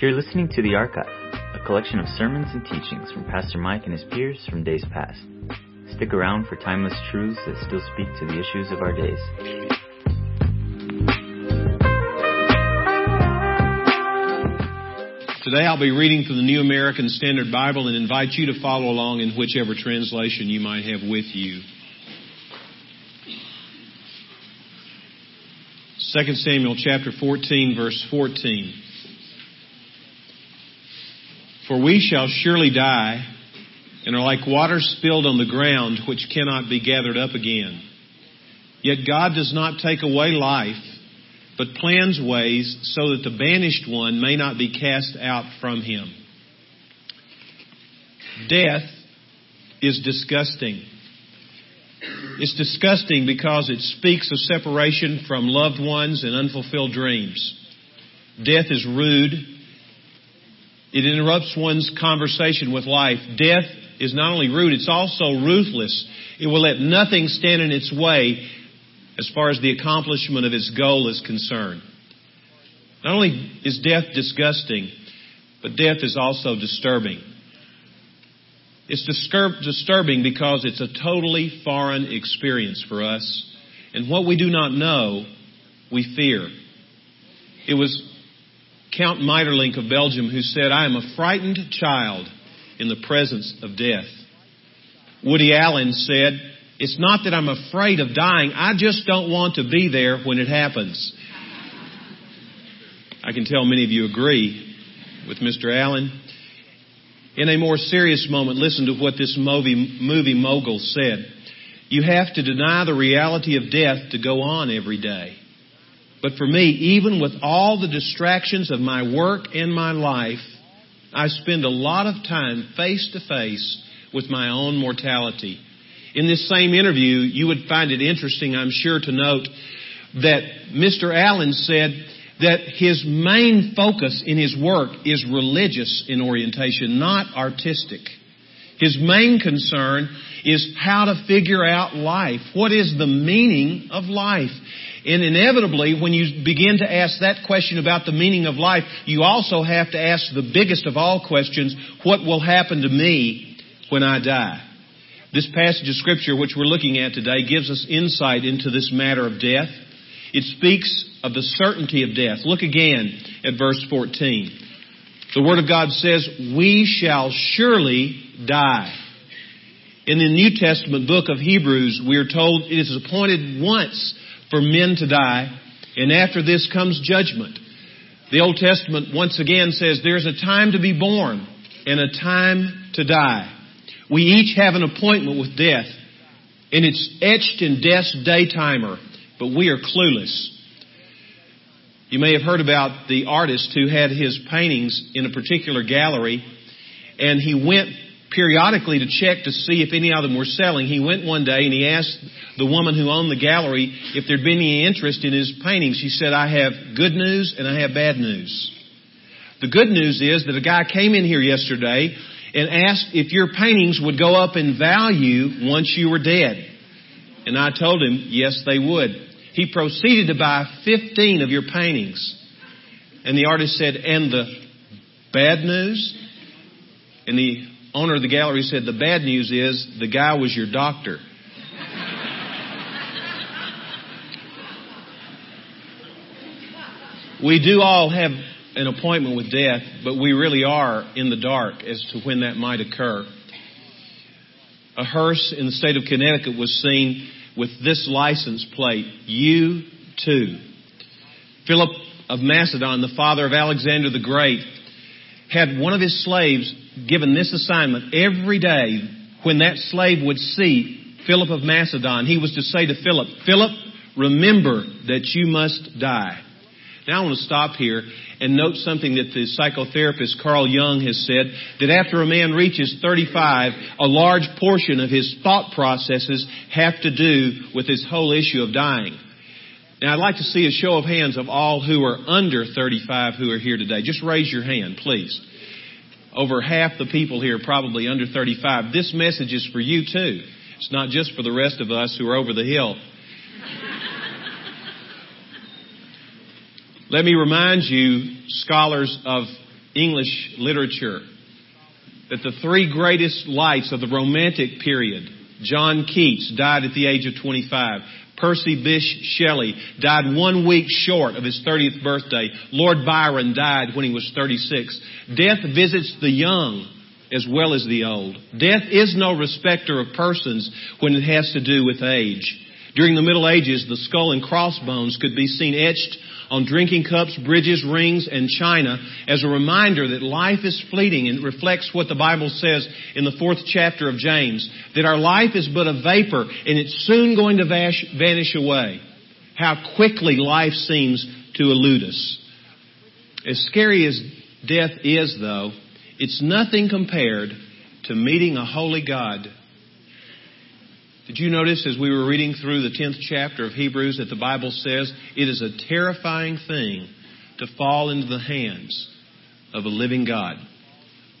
You're listening to The Archive, a collection of sermons and teachings from Pastor Mike and his peers from days past. Stick around for timeless truths that still speak to the issues of our days. Today I'll be reading from the New American Standard Bible and invite you to follow along in whichever translation you might have with you. 2 Samuel chapter 14 verse 14. For we shall surely die and are like water spilled on the ground which cannot be gathered up again. Yet God does not take away life, but plans ways so that the banished one may not be cast out from him. Death is disgusting. It's disgusting because it speaks of separation from loved ones and unfulfilled dreams. Death is rude. It interrupts one's conversation with life. Death is not only rude, it's also ruthless. It will let nothing stand in its way as far as the accomplishment of its goal is concerned. Not only is death disgusting, but death is also disturbing. It's disturb- disturbing because it's a totally foreign experience for us. And what we do not know, we fear. It was Count Maeterlinck of Belgium who said, I am a frightened child in the presence of death. Woody Allen said, It's not that I'm afraid of dying, I just don't want to be there when it happens. I can tell many of you agree with Mr. Allen. In a more serious moment, listen to what this movie, movie mogul said. You have to deny the reality of death to go on every day. But for me, even with all the distractions of my work and my life, I spend a lot of time face to face with my own mortality. In this same interview, you would find it interesting, I'm sure, to note that Mr. Allen said that his main focus in his work is religious in orientation, not artistic. His main concern is how to figure out life. What is the meaning of life? And inevitably, when you begin to ask that question about the meaning of life, you also have to ask the biggest of all questions, what will happen to me when I die? This passage of scripture which we're looking at today gives us insight into this matter of death. It speaks of the certainty of death. Look again at verse 14. The Word of God says, we shall surely die. In the New Testament book of Hebrews, we are told it is appointed once for men to die, and after this comes judgment. The Old Testament once again says there's a time to be born and a time to die. We each have an appointment with death, and it's etched in death's daytimer, but we are clueless. You may have heard about the artist who had his paintings in a particular gallery, and he went periodically to check to see if any of them were selling. He went one day and he asked the woman who owned the gallery if there'd been any interest in his paintings. She said, I have good news and I have bad news. The good news is that a guy came in here yesterday and asked if your paintings would go up in value once you were dead. And I told him, yes, they would. He proceeded to buy 15 of your paintings. And the artist said, and the bad news? And the owner of the gallery said, the bad news is the guy was your doctor. we do all have an appointment with death, but we really are in the dark as to when that might occur. A hearse in the state of Connecticut was seen with this license plate, you too. Philip of Macedon, the father of Alexander the Great, had one of his slaves given this assignment every day when that slave would see Philip of Macedon. He was to say to Philip, Philip, remember that you must die. Now I want to stop here and note something that the psychotherapist Carl Jung has said, that after a man reaches 35, a large portion of his thought processes have to do with this whole issue of dying. Now I'd like to see a show of hands of all who are under 35 who are here today. Just raise your hand, please. over half the people here probably under 35. This message is for you too. It's not just for the rest of us who are over the hill. Let me remind you, scholars of English literature, that the three greatest lights of the Romantic period, John Keats died at the age of 25. Percy Bysshe Shelley died one week short of his 30th birthday. Lord Byron died when he was 36. Death visits the young as well as the old. Death is no respecter of persons when it has to do with age. During the Middle Ages, the skull and crossbones could be seen etched on drinking cups, bridges, rings, and china as a reminder that life is fleeting and reflects what the Bible says in the fourth chapter of James, that our life is but a vapor and it's soon going to vanish away. How quickly life seems to elude us. As scary as death is though, it's nothing compared to meeting a holy God did you notice as we were reading through the 10th chapter of Hebrews that the Bible says it is a terrifying thing to fall into the hands of a living God?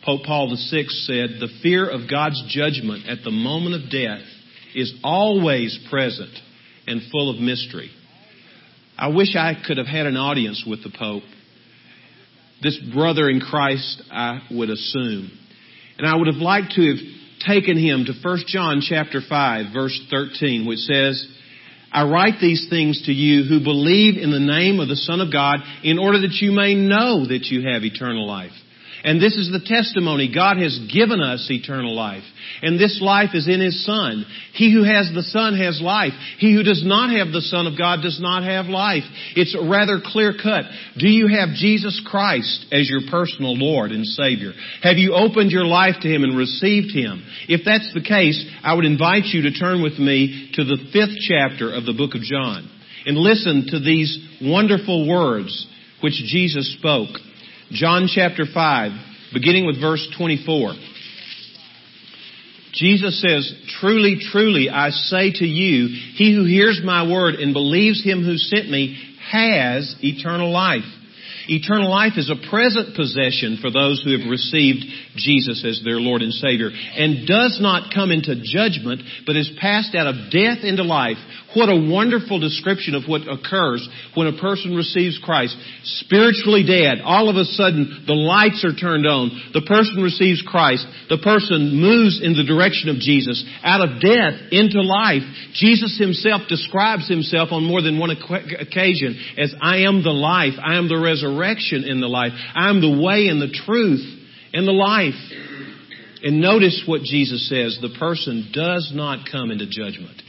Pope Paul VI said, the fear of God's judgment at the moment of death is always present and full of mystery. I wish I could have had an audience with the Pope. This brother in Christ, I would assume. And I would have liked to have taken him to 1 John chapter 5 verse 13 which says, I write these things to you who believe in the name of the Son of God in order that you may know that you have eternal life. And this is the testimony. God has given us eternal life. And this life is in His Son. He who has the Son has life. He who does not have the Son of God does not have life. It's rather clear cut. Do you have Jesus Christ as your personal Lord and Savior? Have you opened your life to Him and received Him? If that's the case, I would invite you to turn with me to the fifth chapter of the book of John and listen to these wonderful words which Jesus spoke. John chapter 5, beginning with verse 24. Jesus says, Truly, truly, I say to you, he who hears my word and believes him who sent me has eternal life. Eternal life is a present possession for those who have received Jesus as their Lord and Savior and does not come into judgment, but is passed out of death into life. What a wonderful description of what occurs when a person receives Christ. Spiritually dead. All of a sudden, the lights are turned on. The person receives Christ. The person moves in the direction of Jesus. Out of death into life. Jesus himself describes himself on more than one occasion as I am the life. I am the resurrection in the life. I am the way and the truth and the life. And notice what Jesus says. The person does not come into judgment.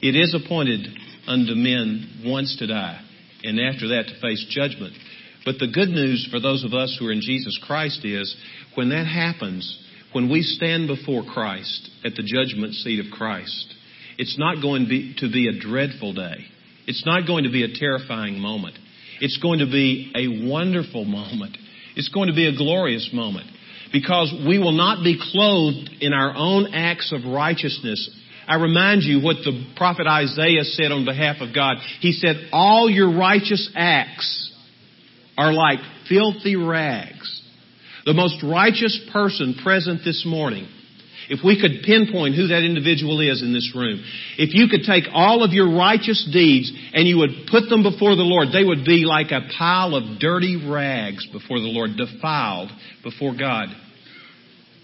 It is appointed unto men once to die, and after that to face judgment. But the good news for those of us who are in Jesus Christ is when that happens, when we stand before Christ at the judgment seat of Christ, it's not going to be, to be a dreadful day. It's not going to be a terrifying moment. It's going to be a wonderful moment. It's going to be a glorious moment because we will not be clothed in our own acts of righteousness I remind you what the prophet Isaiah said on behalf of God. He said, all your righteous acts are like filthy rags. The most righteous person present this morning, if we could pinpoint who that individual is in this room, if you could take all of your righteous deeds and you would put them before the Lord, they would be like a pile of dirty rags before the Lord, defiled before God.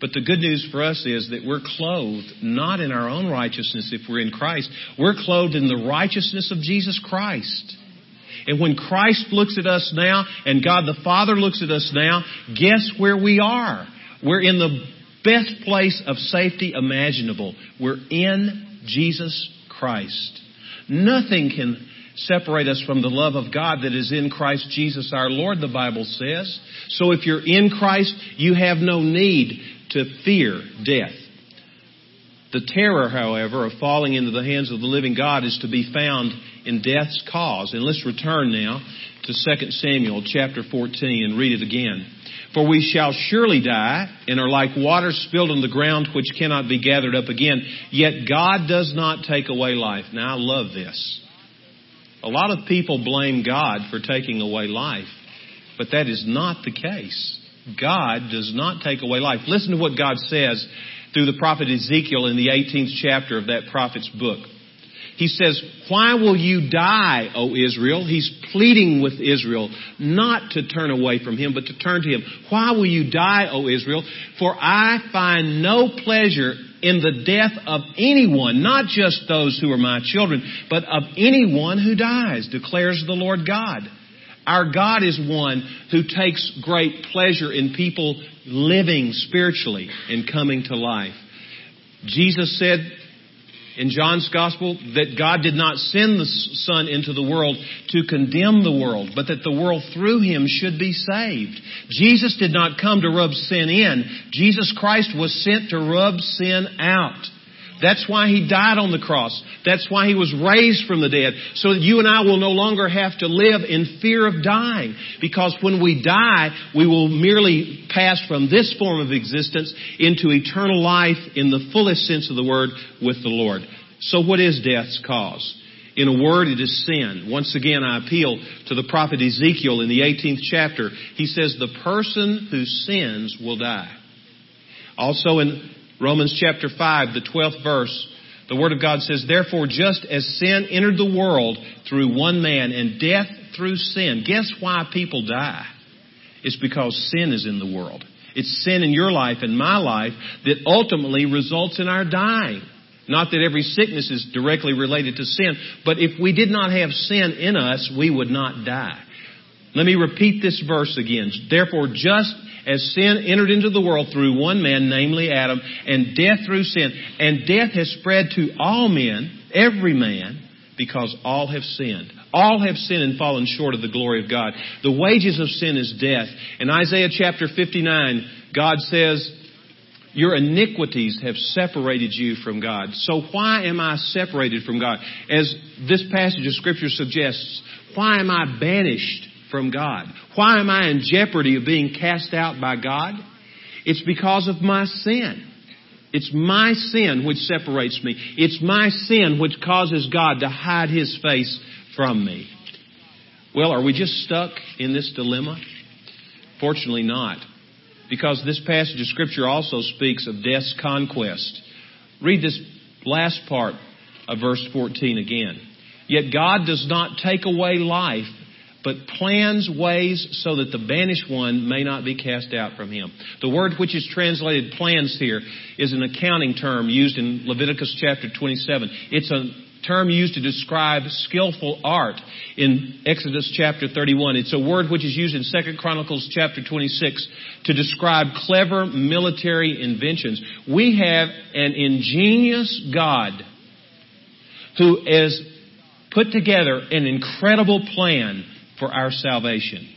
But the good news for us is that we're clothed not in our own righteousness if we're in Christ. We're clothed in the righteousness of Jesus Christ. And when Christ looks at us now and God the Father looks at us now, guess where we are? We're in the best place of safety imaginable. We're in Jesus Christ. Nothing can separate us from the love of God that is in Christ Jesus our Lord, the Bible says. So if you're in Christ, you have no need to fear death. The terror, however, of falling into the hands of the living God is to be found in death's cause. And let's return now to 2 Samuel chapter 14 and read it again. For we shall surely die and are like water spilled on the ground which cannot be gathered up again. Yet God does not take away life. Now I love this. A lot of people blame God for taking away life, but that is not the case. God does not take away life. Listen to what God says through the prophet Ezekiel in the 18th chapter of that prophet's book. He says, Why will you die, O Israel? He's pleading with Israel not to turn away from him, but to turn to him. Why will you die, O Israel? For I find no pleasure in the death of anyone, not just those who are my children, but of anyone who dies, declares the Lord God. Our God is one who takes great pleasure in people living spiritually and coming to life. Jesus said in John's Gospel that God did not send the Son into the world to condemn the world, but that the world through Him should be saved. Jesus did not come to rub sin in. Jesus Christ was sent to rub sin out. That's why He died on the cross. That's why He was raised from the dead. So that you and I will no longer have to live in fear of dying. Because when we die, we will merely pass from this form of existence into eternal life in the fullest sense of the word with the Lord. So what is death's cause? In a word, it is sin. Once again, I appeal to the prophet Ezekiel in the 18th chapter. He says, the person who sins will die. Also in Romans chapter 5, the 12th verse, the Word of God says, Therefore, just as sin entered the world through one man and death through sin, guess why people die? It's because sin is in the world. It's sin in your life and my life that ultimately results in our dying. Not that every sickness is directly related to sin, but if we did not have sin in us, we would not die. Let me repeat this verse again. Therefore, just as sin entered into the world through one man, namely Adam, and death through sin. And death has spread to all men, every man, because all have sinned. All have sinned and fallen short of the glory of God. The wages of sin is death. In Isaiah chapter 59, God says, your iniquities have separated you from God. So why am I separated from God? As this passage of scripture suggests, why am I banished from God. Why am I in jeopardy of being cast out by God? It's because of my sin. It's my sin which separates me. It's my sin which causes God to hide His face from me. Well, are we just stuck in this dilemma? Fortunately not. Because this passage of scripture also speaks of death's conquest. Read this last part of verse 14 again. Yet God does not take away life, but plans ways so that the banished one may not be cast out from him. The word which is translated plans here is an accounting term used in Leviticus chapter 27. It's a term used to describe skillful art in Exodus chapter 31. It's a word which is used in 2 Chronicles chapter 26 to describe clever military inventions. We have an ingenious God who has put together an incredible plan for our salvation.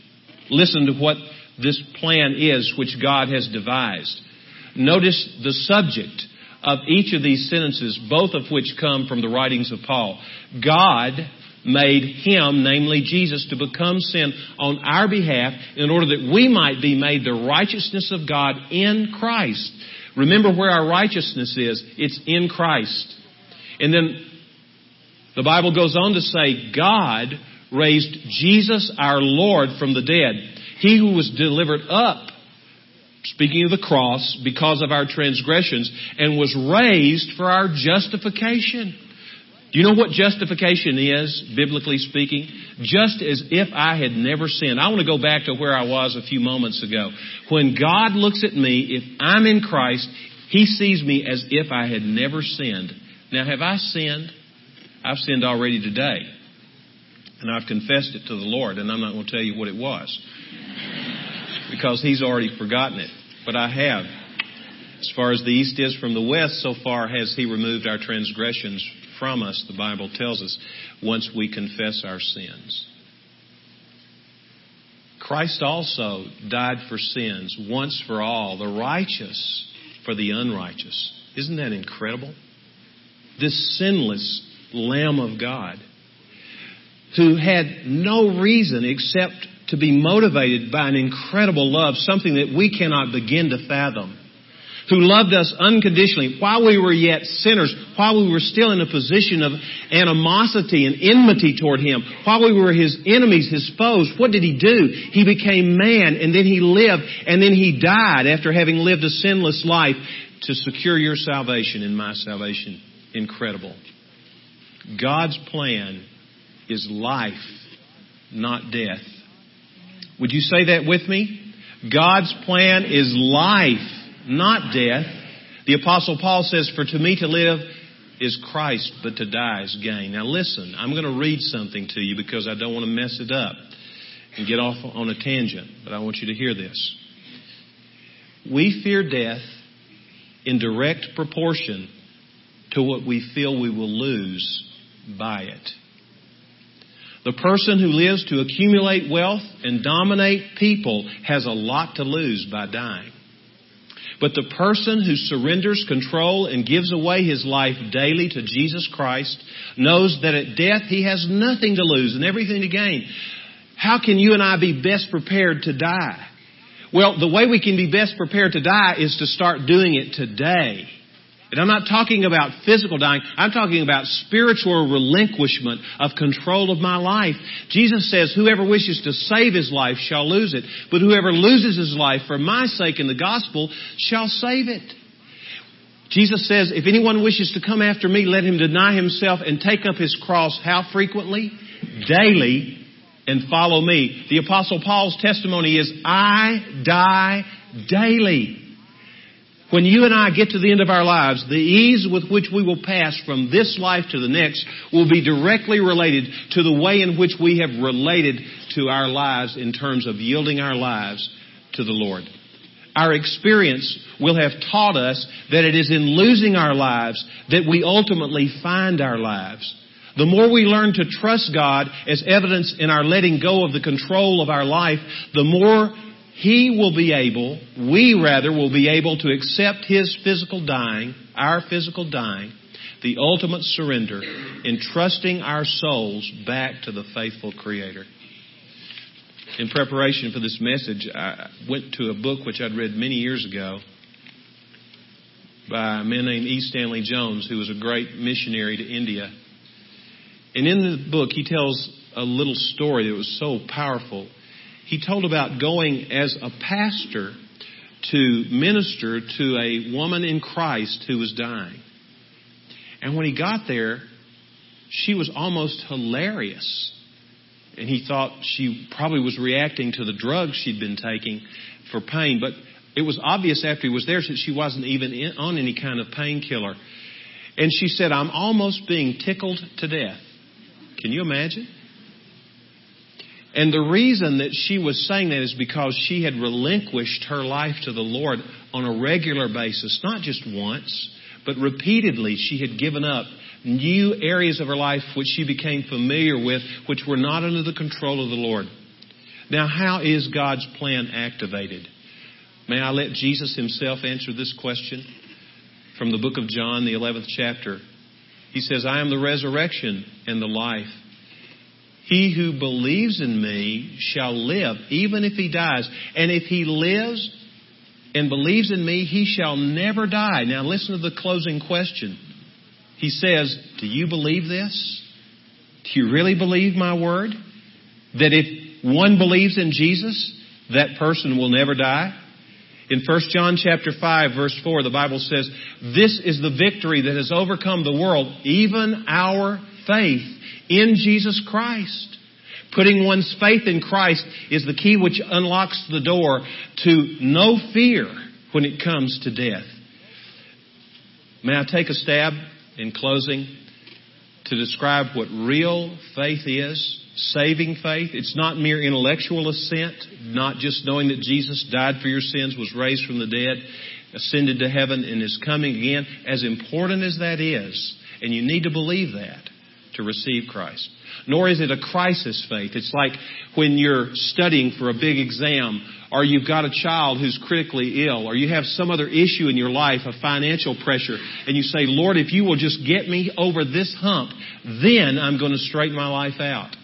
Listen to what this plan is which God has devised. Notice the subject of each of these sentences, both of which come from the writings of Paul. God made him, namely Jesus, to become sin on our behalf in order that we might be made the righteousness of God in Christ. Remember where our righteousness is. It's in Christ. And then the Bible goes on to say God raised Jesus our Lord from the dead. He who was delivered up, speaking of the cross, because of our transgressions, and was raised for our justification. Do you know what justification is, biblically speaking? Just as if I had never sinned. I want to go back to where I was a few moments ago. When God looks at me, if I'm in Christ, He sees me as if I had never sinned. Now, have I sinned? I've sinned already today. And I've confessed it to the Lord, and I'm not going to tell you what it was. because He's already forgotten it. But I have. As far as the east is from the west, so far has He removed our transgressions from us, the Bible tells us, once we confess our sins. Christ also died for sins once for all, the righteous for the unrighteous. Isn't that incredible? This sinless Lamb of God who had no reason except to be motivated by an incredible love, something that we cannot begin to fathom. who loved us unconditionally while we were yet sinners, while we were still in a position of animosity and enmity toward Him, while we were His enemies, His foes, what did He do? He became man and then He lived and then He died after having lived a sinless life to secure your salvation and my salvation. Incredible. God's plan is life, not death. Would you say that with me? God's plan is life, not death. The apostle Paul says, for to me to live is Christ, but to die is gain. Now listen, I'm going to read something to you because I don't want to mess it up and get off on a tangent, but I want you to hear this. We fear death in direct proportion to what we feel we will lose by it. The person who lives to accumulate wealth and dominate people has a lot to lose by dying. But the person who surrenders control and gives away his life daily to Jesus Christ knows that at death he has nothing to lose and everything to gain. How can you and I be best prepared to die? Well, the way we can be best prepared to die is to start doing it today. And I'm not talking about physical dying. I'm talking about spiritual relinquishment of control of my life. Jesus says, whoever wishes to save his life shall lose it. But whoever loses his life for my sake in the gospel shall save it. Jesus says, if anyone wishes to come after me, let him deny himself and take up his cross how frequently? Daily and follow me. The apostle Paul's testimony is, I die daily. When you and I get to the end of our lives, the ease with which we will pass from this life to the next will be directly related to the way in which we have related to our lives in terms of yielding our lives to the Lord. Our experience will have taught us that it is in losing our lives that we ultimately find our lives. The more we learn to trust God as evidence in our letting go of the control of our life, the more he will be able, we rather will be able to accept His physical dying, our physical dying, the ultimate surrender, entrusting our souls back to the faithful Creator. In preparation for this message, I went to a book which I'd read many years ago by a man named E. Stanley Jones, who was a great missionary to India. And in the book, he tells a little story that was so powerful he told about going as a pastor to minister to a woman in Christ who was dying. And when he got there, she was almost hilarious. And he thought she probably was reacting to the drugs she'd been taking for pain. But it was obvious after he was there that she wasn't even in, on any kind of painkiller. And she said, I'm almost being tickled to death. Can you imagine? And the reason that she was saying that is because she had relinquished her life to the Lord on a regular basis, not just once, but repeatedly she had given up new areas of her life which she became familiar with, which were not under the control of the Lord. Now, how is God's plan activated? May I let Jesus himself answer this question? From the book of John, the 11th chapter. He says, I am the resurrection and the life. He who believes in me shall live, even if he dies. And if he lives and believes in me, he shall never die. Now listen to the closing question. He says, Do you believe this? Do you really believe my word? That if one believes in Jesus, that person will never die? In 1 John chapter 5 verse 4, the Bible says, This is the victory that has overcome the world, even our faith in Jesus Christ. Putting one's faith in Christ is the key which unlocks the door to no fear when it comes to death. May I take a stab in closing to describe what real faith is? Saving faith. It's not mere intellectual assent, not just knowing that Jesus died for your sins, was raised from the dead, ascended to heaven, and is coming again. As important as that is, and you need to believe that, to receive Christ. Nor is it a crisis faith. It's like when you're studying for a big exam or you've got a child who's critically ill or you have some other issue in your life, a financial pressure, and you say, Lord, if you will just get me over this hump, then I'm going to straighten my life out.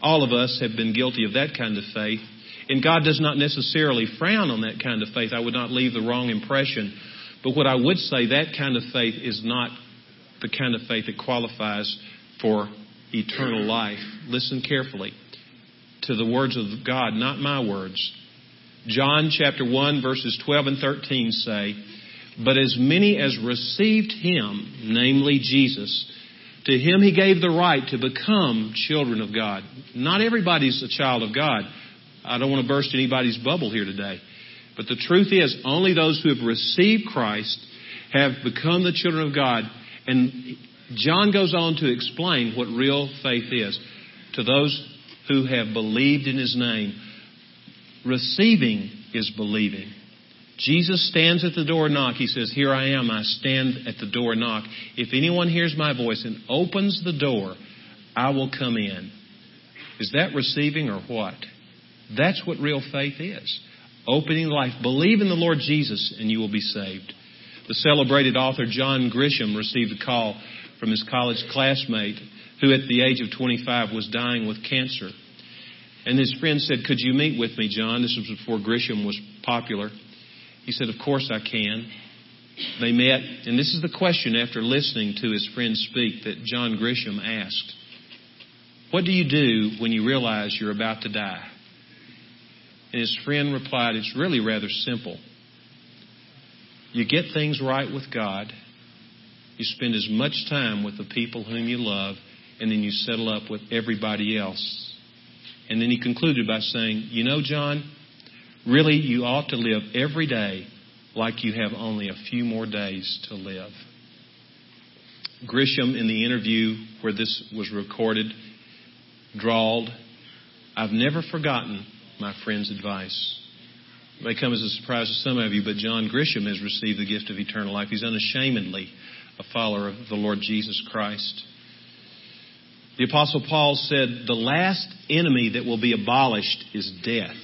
All of us have been guilty of that kind of faith. And God does not necessarily frown on that kind of faith. I would not leave the wrong impression But what I would say, that kind of faith is not the kind of faith that qualifies for eternal life. Listen carefully to the words of God, not my words. John chapter 1 verses 12 and 13 say, But as many as received him, namely Jesus, to him he gave the right to become children of God. Not everybody's a child of God. I don't want to burst anybody's bubble here today. But the truth is, only those who have received Christ have become the children of God. And John goes on to explain what real faith is to those who have believed in his name. Receiving is believing. Jesus stands at the door and knock. He says, Here I am. I stand at the door and knock. If anyone hears my voice and opens the door, I will come in. Is that receiving or what? That's what real faith is. Opening life. Believe in the Lord Jesus and you will be saved. The celebrated author John Grisham received a call from his college classmate who at the age of 25 was dying with cancer. And his friend said, Could you meet with me, John? This was before Grisham was popular. He said, Of course I can. They met, and this is the question after listening to his friend speak that John Grisham asked. What do you do when you realize you're about to die? And his friend replied, It's really rather simple. You get things right with God, you spend as much time with the people whom you love, and then you settle up with everybody else and then he concluded by saying, You know, John, really you ought to live every day like you have only a few more days to live. Grisham, in the interview where this was recorded, drawled, I've never forgotten my friend's advice. It may come as a surprise to some of you, but John Grisham has received the gift of eternal life. He's unashamedly a follower of the Lord Jesus Christ. The Apostle Paul said, The last enemy that will be abolished is death.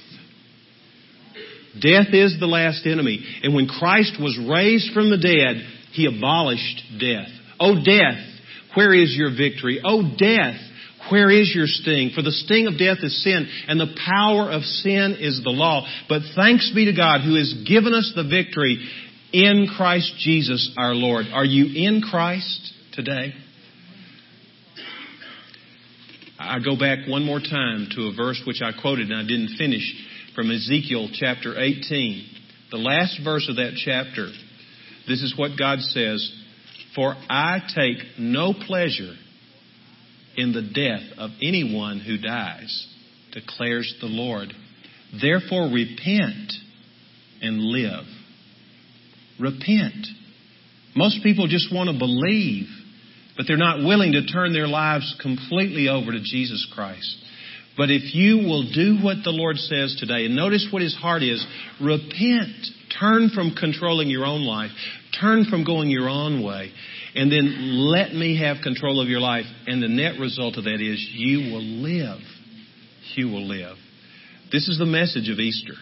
Death is the last enemy. And when Christ was raised from the dead, he abolished death. Oh, death, where is your victory? Oh, death, where is your sting? For the sting of death is sin, and the power of sin is the law. But thanks be to God who has given us the victory in Christ Jesus our Lord. Are you in Christ today? I go back one more time to a verse which I quoted and I didn't finish from Ezekiel chapter 18. The last verse of that chapter. This is what God says. For I take no pleasure in the death of anyone who dies, declares the Lord. Therefore repent and live. Repent. Most people just want to believe but they're not willing to turn their lives completely over to Jesus Christ. But if you will do what the Lord says today, and notice what His heart is, repent, turn from controlling your own life, turn from going your own way, and then let me have control of your life. And the net result of that is you will live. You will live. This is the message of Easter.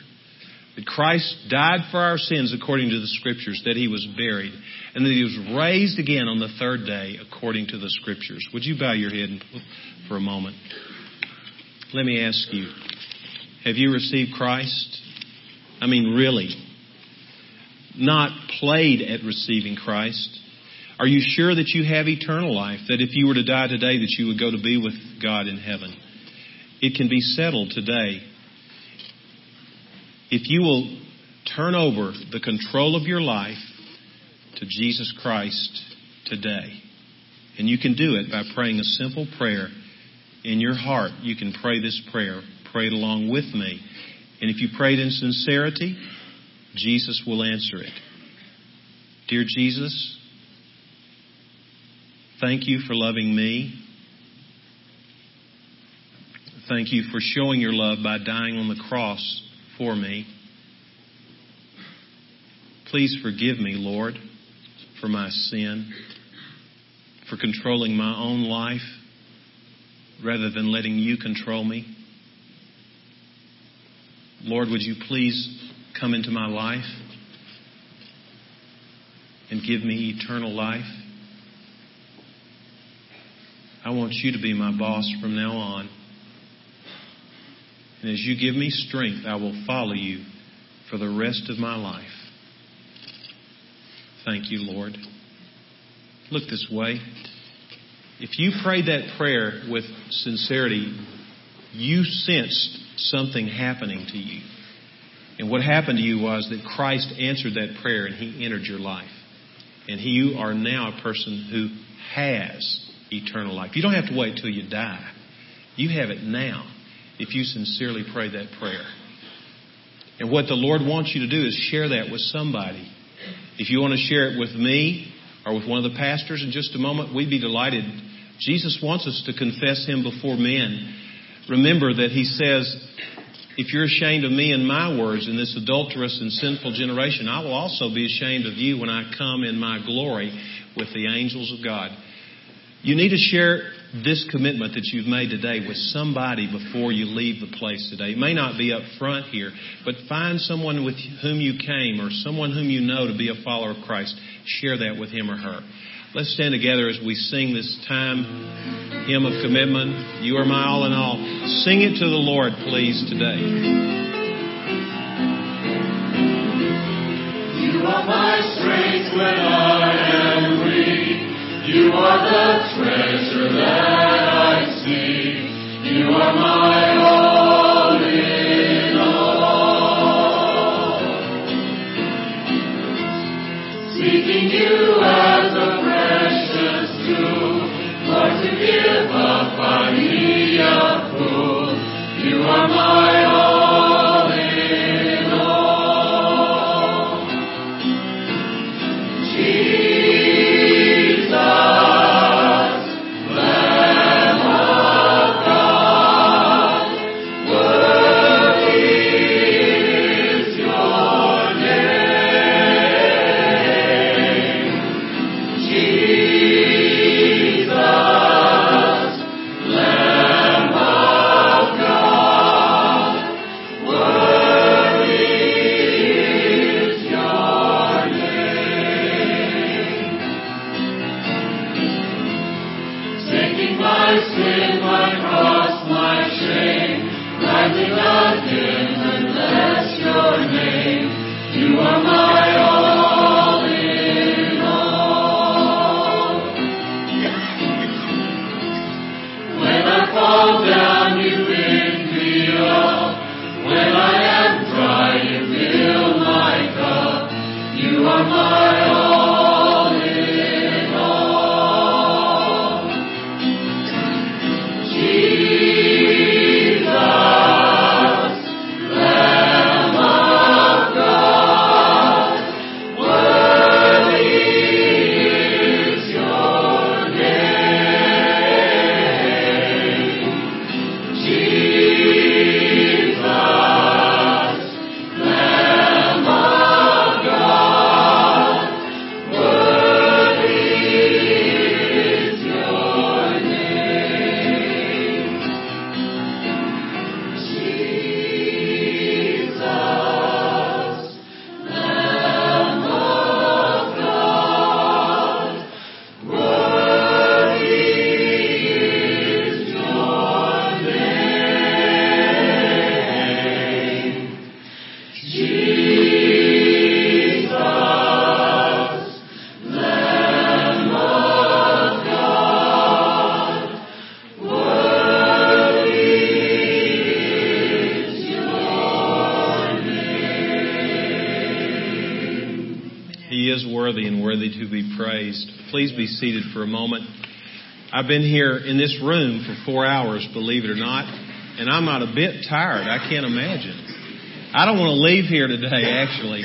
That Christ died for our sins according to the Scriptures, that He was buried, and that He was raised again on the third day according to the Scriptures. Would you bow your head for a moment? Let me ask you, have you received Christ? I mean, really. Not played at receiving Christ. Are you sure that you have eternal life? That if you were to die today, that you would go to be with God in heaven? It can be settled today if you will turn over the control of your life to Jesus Christ today. And you can do it by praying a simple prayer in your heart. You can pray this prayer. Pray it along with me. And if you pray it in sincerity, Jesus will answer it. Dear Jesus, thank you for loving me. Thank you for showing your love by dying on the cross for me. Please forgive me, Lord, for my sin, for controlling my own life rather than letting you control me. Lord, would you please come into my life and give me eternal life? I want you to be my boss from now on. And as you give me strength, I will follow you for the rest of my life. Thank you, Lord. Look this way. If you prayed that prayer with sincerity, you sensed something happening to you. And what happened to you was that Christ answered that prayer and He entered your life. And you are now a person who has eternal life. You don't have to wait till you die. You have it now if you sincerely pray that prayer. And what the Lord wants you to do is share that with somebody. If you want to share it with me or with one of the pastors in just a moment, we'd be delighted. Jesus wants us to confess Him before men. Remember that He says, if you're ashamed of me and my words in this adulterous and sinful generation, I will also be ashamed of you when I come in my glory with the angels of God. You need to share this commitment that you've made today with somebody before you leave the place today. It may not be up front here, but find someone with whom you came or someone whom you know to be a follower of Christ. Share that with him or her. Let's stand together as we sing this time hymn of commitment. You are my all in all. Sing it to the Lord, please, today. You are my strength when I. You are the treasure that I seek. You are my all Please be seated for a moment. I've been here in this room for four hours, believe it or not, and I'm not a bit tired. I can't imagine. I don't want to leave here today, actually.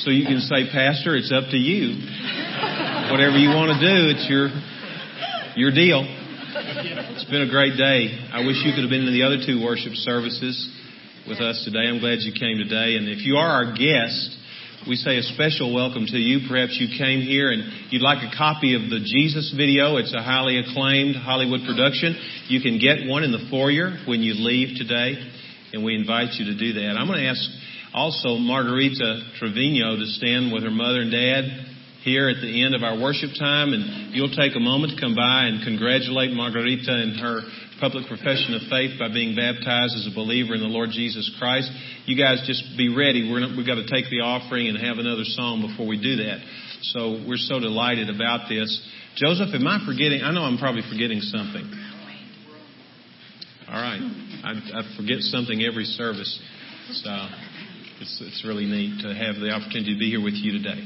So you can say, Pastor, it's up to you. Whatever you want to do, it's your, your deal. It's been a great day. I wish you could have been in the other two worship services with us today. I'm glad you came today. And if you are our guest, we say a special welcome to you. Perhaps you came here and you'd like a copy of the Jesus video. It's a highly acclaimed Hollywood production. You can get one in the foyer when you leave today, and we invite you to do that. I'm going to ask also Margarita Trevino to stand with her mother and dad here at the end of our worship time, and you'll take a moment to come by and congratulate Margarita and her public profession of faith by being baptized as a believer in the Lord Jesus Christ. You guys just be ready. We're we've got to take the offering and have another song before we do that. So we're so delighted about this. Joseph, am I forgetting? I know I'm probably forgetting something. All right. I, I forget something every service. So it's, it's really neat to have the opportunity to be here with you today.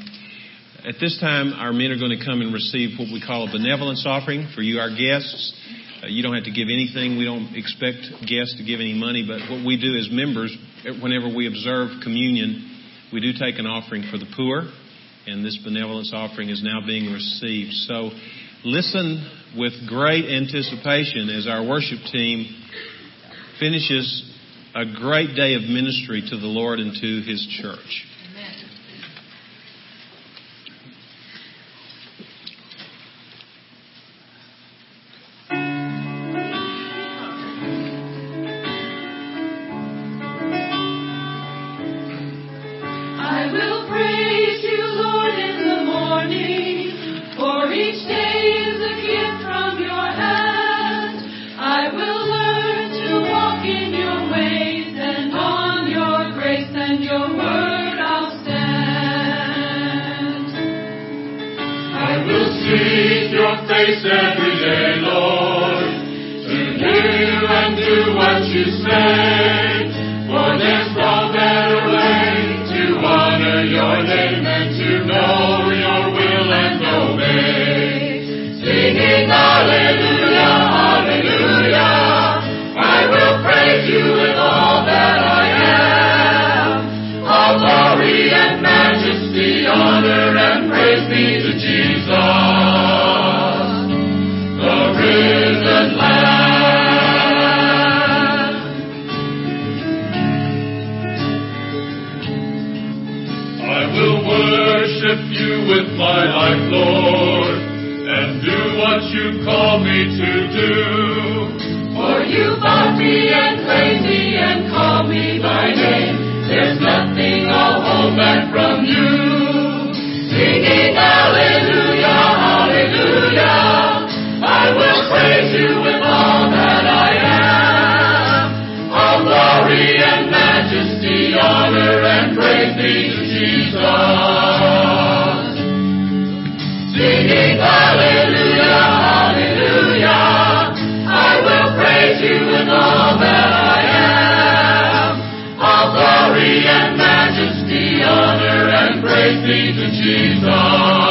At this time, our men are going to come and receive what we call a benevolence offering for you, our guests. Uh, you don't have to give anything. We don't expect guests to give any money, but what we do as members, whenever we observe communion, we do take an offering for the poor, and this benevolence offering is now being received. So listen with great anticipation as our worship team finishes a great day of ministry to the Lord and to His church. Lord, and do what you call me to do. For you bought me and claimed me and called me by name. There's nothing I'll hold back from you. Singing hallelujah, praise be to Jesus.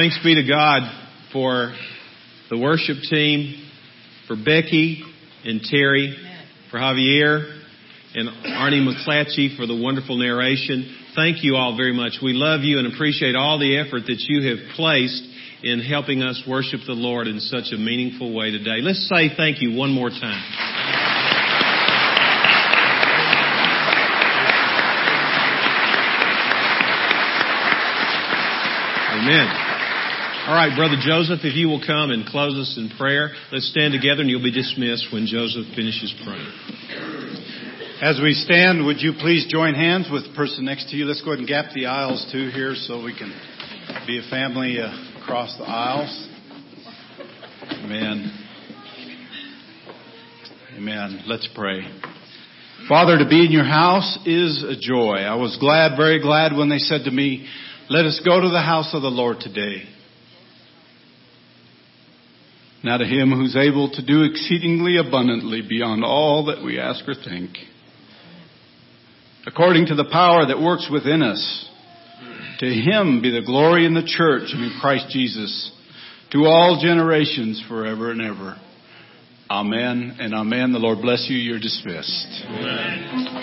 Thanks be to God for the worship team, for Becky and Terry, for Javier and Arnie McClatchy for the wonderful narration. Thank you all very much. We love you and appreciate all the effort that you have placed in helping us worship the Lord in such a meaningful way today. Let's say thank you one more time. Amen. All right, Brother Joseph, if you will come and close us in prayer, let's stand together and you'll be dismissed when Joseph finishes praying. As we stand, would you please join hands with the person next to you? Let's go ahead and gap the aisles too here so we can be a family uh, across the aisles. Amen. Amen. Let's pray. Father, to be in your house is a joy. I was glad, very glad when they said to me, let us go to the house of the Lord today. Now to him who's able to do exceedingly abundantly beyond all that we ask or think, according to the power that works within us, to him be the glory in the church and in Christ Jesus to all generations forever and ever. Amen and amen. The Lord bless you. You're dismissed. Amen.